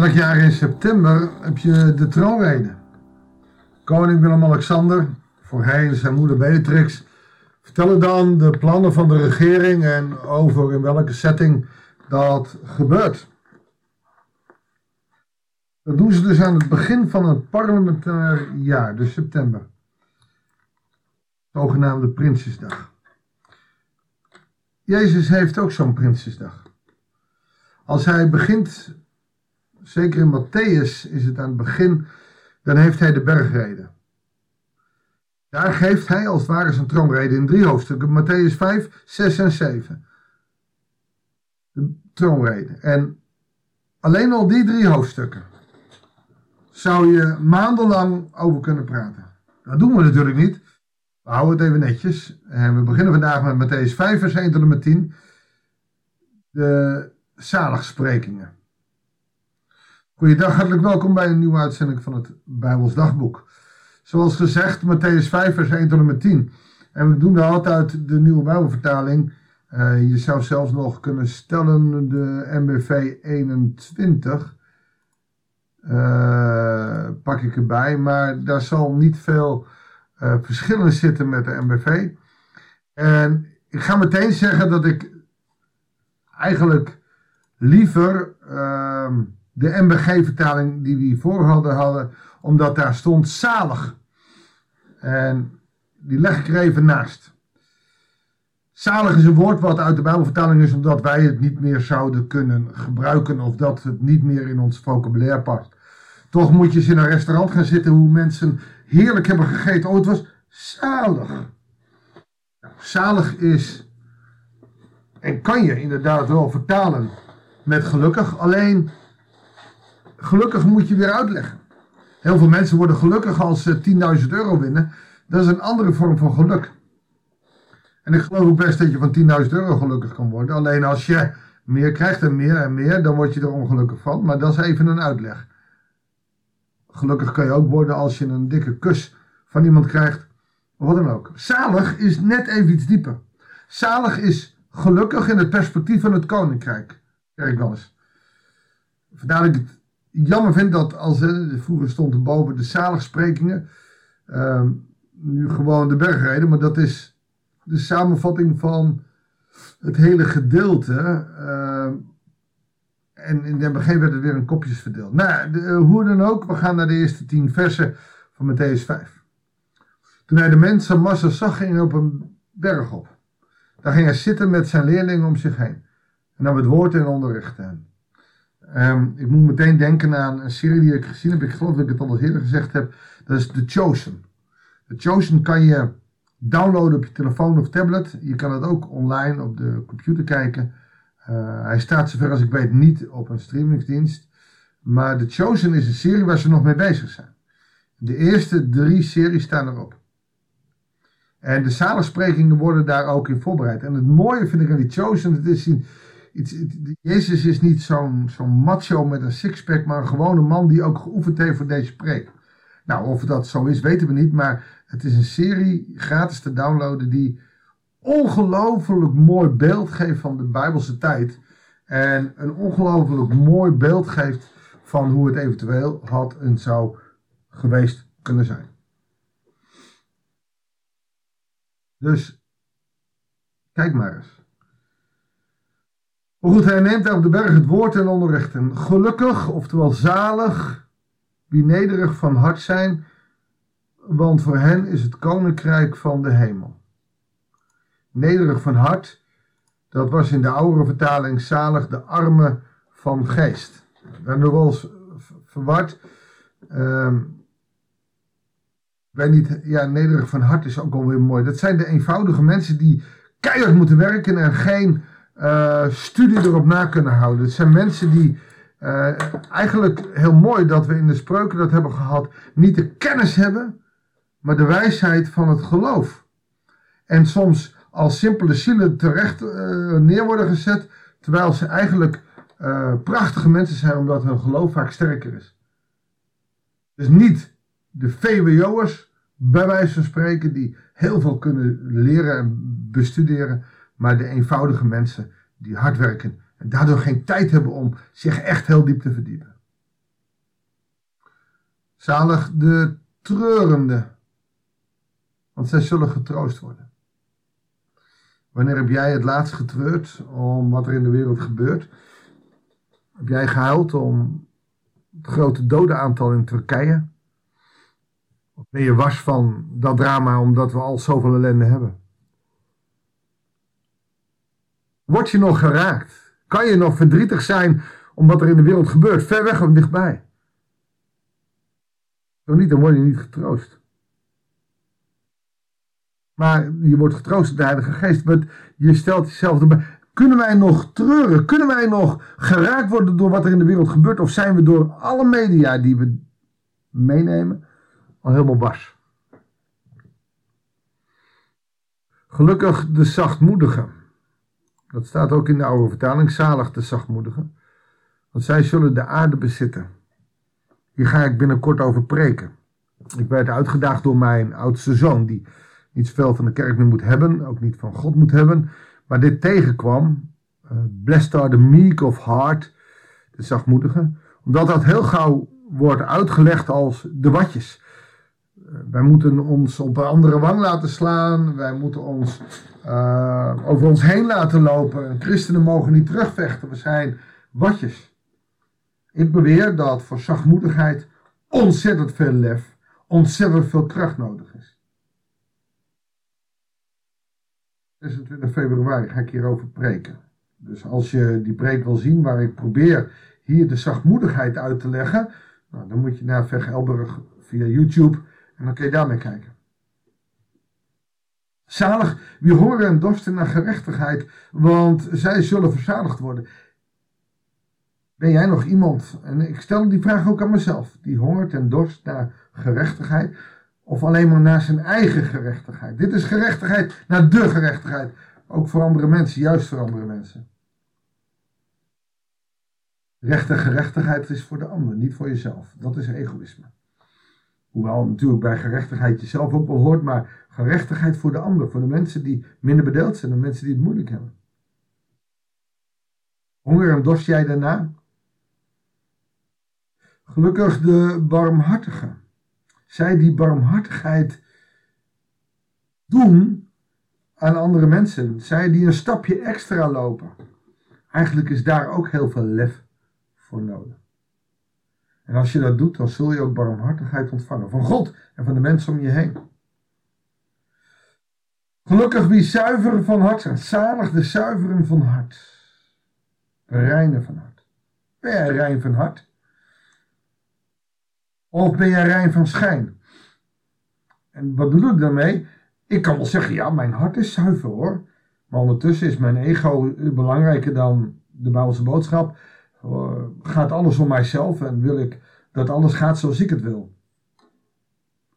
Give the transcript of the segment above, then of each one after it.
Elk jaar in september heb je de troonrede. Koning Willem-Alexander, voorheen zijn moeder Beatrix, vertellen dan de plannen van de regering en over in welke setting dat gebeurt. Dat doen ze dus aan het begin van het parlementair jaar, dus september. Zogenaamde Prinsjesdag. Jezus heeft ook zo'n Prinsjesdag. Als hij begint, zeker in Matthäus is het aan het begin, dan heeft hij de bergreden. Daar geeft hij als het ware zijn troonrede in drie hoofdstukken. Matthäus 5, 6 en 7. De troonrede. En alleen al die drie hoofdstukken zou je maandenlang over kunnen praten. Dat doen we natuurlijk niet. We houden het even netjes. En we beginnen vandaag met Matthäus 5, vers 1 tot en met 10. De zaligsprekingen. Goeiedag, hartelijk welkom bij een nieuwe uitzending van het Bijbels Dagboek. Zoals gezegd, Matthäus 5, vers 1 tot en met 10. En we doen dat altijd de nieuwe Bijbelvertaling. Uh, je zou zelfs nog kunnen stellen de MBV 21. Uh, pak ik erbij, maar daar zal niet veel uh, verschillen zitten met de MBV. En ik ga meteen zeggen dat ik eigenlijk liever uh, de MBG-vertaling die we hiervoor hadden, hadden, omdat daar stond zalig. En die leg ik er even naast. Zalig is een woord wat uit de Bijbelvertaling is omdat wij het niet meer zouden kunnen gebruiken of dat het niet meer in ons vocabulaire past. Toch moet je eens in een restaurant gaan zitten hoe mensen heerlijk hebben gegeten. Oh, het was zalig. Zalig is en kan je inderdaad wel vertalen met gelukkig. Alleen gelukkig moet je weer uitleggen. Heel veel mensen worden gelukkig als ze 10.000 euro winnen. Dat is een andere vorm van geluk. En ik geloof ook best dat je van 10.000 euro gelukkig kan worden. Alleen als je meer krijgt en meer en meer, dan word je er ongelukkig van. Maar dat is even een uitleg. Gelukkig kan je ook worden als je een dikke kus van iemand krijgt. Of wat dan ook. Zalig is net even iets dieper. Zalig is gelukkig in het perspectief van het koninkrijk. Kijk wel eens. Vandaar dat ik het jammer vind dat als vroeger stond boven de zaligsprekingen. Uh, nu gewoon de bergreden, maar dat is de samenvatting van het hele gedeelte. Uh, en in het begin werd het weer in kopjes verdeeld. Nou, de, hoe dan ook, we gaan naar de eerste tien versen van Matthäus 5. Toen hij de mensen massa zag, ging hij op een berg op. Daar ging hij zitten met zijn leerlingen om zich heen. En nam het woord en onderrichtte. Um, ik moet meteen denken aan een serie die ik gezien heb. Ik geloof dat ik het al eens eerder gezegd heb. Dat is The Chosen. The Chosen kan je downloaden op je telefoon of tablet. Je kan het ook online op de computer kijken. Uh, hij staat zover als ik weet niet op een streamingsdienst. Maar The Chosen is een serie waar ze nog mee bezig zijn. De eerste drie series staan erop. En de zalensprekingen worden daar ook in voorbereid. En het mooie vind ik aan die Chosen, het is Jezus is niet zo'n zo'n macho met een sixpack, maar een gewone man die ook geoefend heeft voor deze preek. Nou, of dat zo is, weten we niet, maar het is een serie gratis te downloaden die ongelooflijk mooi beeld geeft van de Bijbelse tijd. En een ongelooflijk mooi beeld geeft van hoe het eventueel had en zou geweest kunnen zijn. Dus kijk maar eens. Maar goed, hij neemt daar op de berg het woord en onderricht hem. Gelukkig, oftewel zalig, wie nederig van hart zijn, want voor hen is het koninkrijk van de hemel. Nederig van hart, dat was in de oudere vertaling zalig de armen van geest. Dat nog wel eens verward. Weet niet, ja, nederig van hart is ook alweer mooi. Dat zijn de eenvoudige mensen die keihard moeten werken en geen uh, studie erop na kunnen houden. Het zijn mensen die uh, eigenlijk heel mooi dat we in de spreuken dat hebben gehad, niet de kennis hebben, maar de wijsheid van het geloof. En soms als simpele zielen terecht uh, neer worden gezet, terwijl ze eigenlijk prachtige mensen zijn omdat hun geloof vaak sterker is. Dus niet de VWO'ers, bij wijze van spreken, die heel veel kunnen leren en bestuderen, maar de eenvoudige mensen die hard werken en daardoor geen tijd hebben om zich echt heel diep te verdiepen. Zalig de treurende, want zij zullen getroost worden. Wanneer heb jij het laatst getreurd om wat er in de wereld gebeurt? Heb jij gehuild om het grote dodenaantal in Turkije? Of ben je was van dat drama omdat we al zoveel ellende hebben? Word je nog geraakt? Kan je nog verdrietig zijn om wat er in de wereld gebeurt, ver weg of dichtbij? Zo niet, dan word je niet getroost. Maar je wordt getroost door de Heilige Geest. Want je stelt jezelf erbij. Kunnen wij nog treuren? Kunnen wij nog geraakt worden door wat er in de wereld gebeurt? Of zijn we door alle media die we meenemen al helemaal bars? Gelukkig de zachtmoedigen. Dat staat ook in de oude vertaling. Zalig de zachtmoedigen. Want zij zullen de aarde bezitten. Hier ga ik binnenkort over preken. Ik werd uitgedaagd door mijn oudste zoon, die niet zoveel van de kerk meer moet hebben, ook niet van God moet hebben, maar dit tegenkwam. Uh, blessed are the meek of heart, de zachtmoedigen, omdat dat heel gauw wordt uitgelegd als de watjes. Uh, wij moeten ons op andere wang laten slaan, wij moeten ons uh, over ons heen laten lopen. Christenen mogen niet terugvechten, we zijn watjes. Ik beweer dat voor zachtmoedigheid ontzettend veel lef, ontzettend veel kracht nodig is. 26 februari ga ik hierover preken. Dus als je die preek wil zien waar ik probeer hier de zachtmoedigheid uit te leggen, nou, dan moet je naar Veg via YouTube en dan kun je daarmee kijken. Zalig wie horen en dorsten naar gerechtigheid, want zij zullen verzadigd worden. Ben jij nog iemand, en ik stel die vraag ook aan mezelf, die hongert en dorst naar gerechtigheid, of alleen maar naar zijn eigen gerechtigheid? Dit is gerechtigheid naar de gerechtigheid, ook voor andere mensen, juist voor andere mensen. Recht en gerechtigheid is voor de ander, niet voor jezelf. Dat is egoïsme. Hoewel natuurlijk bij gerechtigheid jezelf ook wel hoort, maar gerechtigheid voor de ander, voor de mensen die minder bedeeld zijn, de mensen die het moeilijk hebben. Honger en dorst jij daarna? Gelukkig de barmhartigen. Zij die barmhartigheid doen aan andere mensen. Zij die een stapje extra lopen. Eigenlijk is daar ook heel veel lef voor nodig. En als je dat doet, dan zul je ook barmhartigheid ontvangen. Van God en van de mensen om je heen. Gelukkig wie zuiver van hart zijn. Zalig de zuiveren van hart. De van hart. Ben jij rein van hart? Of ben jij rein van schijn? En wat bedoel ik daarmee? Ik kan wel zeggen, ja, mijn hart is zuiver hoor. Maar ondertussen is mijn ego belangrijker dan de Bijbelse boodschap. Gaat alles om mijzelf en wil ik dat alles gaat zoals ik het wil.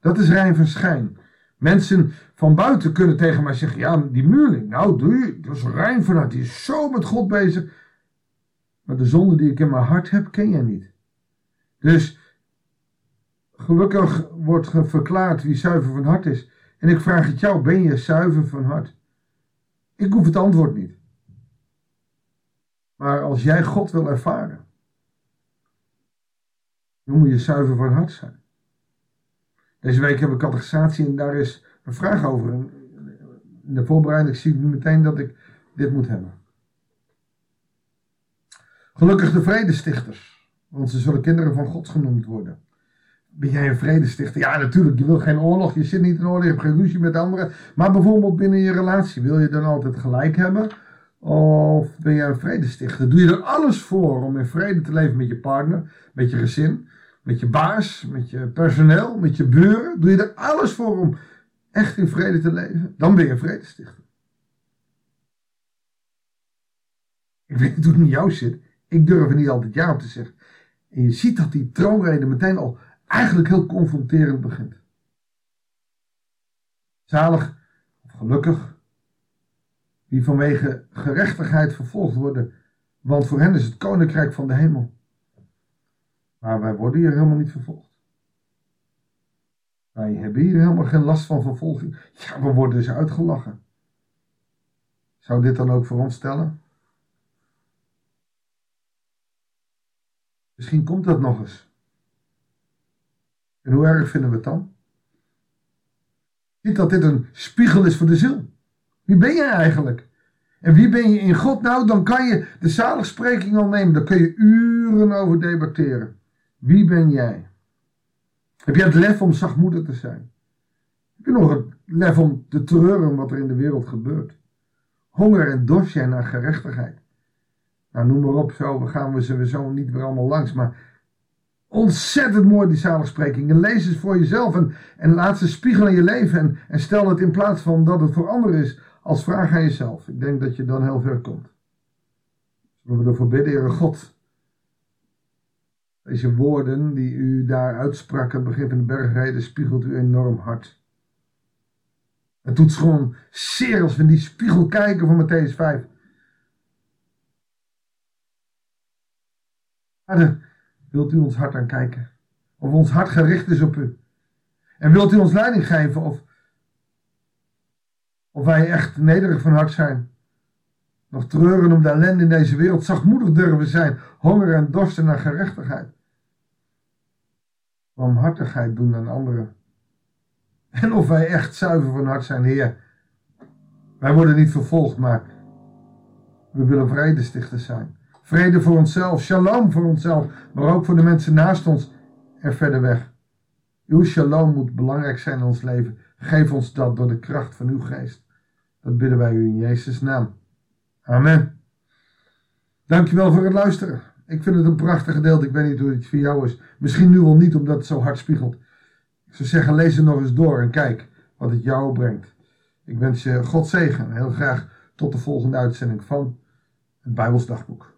Dat is rein van. Mensen van buiten kunnen tegen mij zeggen: Ja, die muurling, nou doe je, dat is rein vanuit, die is zo met God bezig. Maar de zonde die ik in mijn hart heb, ken jij niet. Dus Gelukkig wordt verklaard wie zuiver van hart is. En ik vraag het jou, ben je zuiver van hart? Ik hoef het antwoord niet. Maar als jij God wil ervaren, dan moet je zuiver van hart zijn. Deze week heb ik catechisatie en daar is een vraag over. En in de voorbereiding zie ik nu meteen dat ik dit moet hebben. Gelukkig de vredestichters, want ze zullen kinderen van God genoemd worden. Ben jij een vredestichter? Ja, natuurlijk. Je wil geen oorlog. Je zit niet in oorlog. Je hebt geen ruzie met anderen. Maar bijvoorbeeld binnen je relatie. Wil je dan altijd gelijk hebben? Of ben jij een vredestichter? Doe je er alles voor om in vrede te leven met je partner, met je gezin, met je baas, met je personeel, met je buren? Doe je er alles voor om echt in vrede te leven? Dan ben je een vredestichter. Ik weet niet hoe het met jou zit. Ik durf er niet altijd ja op te zeggen. En je ziet dat die troonrede meteen al eigenlijk heel confronterend begint. Zalig of gelukkig, die vanwege gerechtigheid vervolgd worden, want voor hen is het koninkrijk van de hemel. Maar wij worden hier helemaal niet vervolgd. Wij hebben hier helemaal geen last van vervolging. Ja, we worden dus uitgelachen. Zou dit dan ook voor ons stellen? Misschien komt dat nog eens. En hoe erg vinden we het dan? Ziet dat dit een spiegel is voor de ziel. Wie ben je eigenlijk? En wie ben je in God? Nou, dan kan je de zaligspreking al nemen. Daar kun je uren over debatteren. Wie ben jij? Heb je het lef om zachtmoedig te zijn? Heb je nog het lef om te treuren wat er in de wereld gebeurt? Honger en dorst jij naar gerechtigheid? Nou, noem maar op, zo gaan we ze zo niet weer allemaal langs. Maar ontzettend mooi die zaligsprekingen. Lees eens voor jezelf en, en laat ze spiegelen in je leven. En, en stel het in plaats van dat het voor anderen is, als vraag aan jezelf. Ik denk dat je dan heel ver komt. Zullen we ervoor bidden, Heere God. Deze woorden die u daar uitsprak aan het begin van de bergreden spiegelt u enorm hard. Het doet gewoon zeer als we in die spiegel kijken van Matthäus 5. Vader, wilt u ons hart aankijken? Of ons hart gericht is op u? En wilt u ons leiding geven of, of wij echt nederig van hart zijn? Nog treuren om de ellende in deze wereld, zachtmoedig durven zijn, honger en dorsten naar gerechtigheid. Barmhartigheid doen aan anderen. En of wij echt zuiver van hart zijn, Heer. Wij worden niet vervolgd, maar we willen vredestichters zijn. Vrede voor onszelf, shalom voor onszelf, maar ook voor de mensen naast ons en verder weg. Uw shalom moet belangrijk zijn in ons leven. Geef ons dat door de kracht van uw geest. Dat bidden wij u in Jezus' naam. Amen. Dankjewel voor het luisteren. Ik vind het een prachtig gedeelte. Ik weet niet hoe het voor jou is. Misschien nu al niet, omdat het zo hard spiegelt. Ik zou zeggen, lees het nog eens door en kijk wat het jou brengt. Ik wens je God zegen. Heel graag tot de volgende uitzending van het Bijbels Dagboek.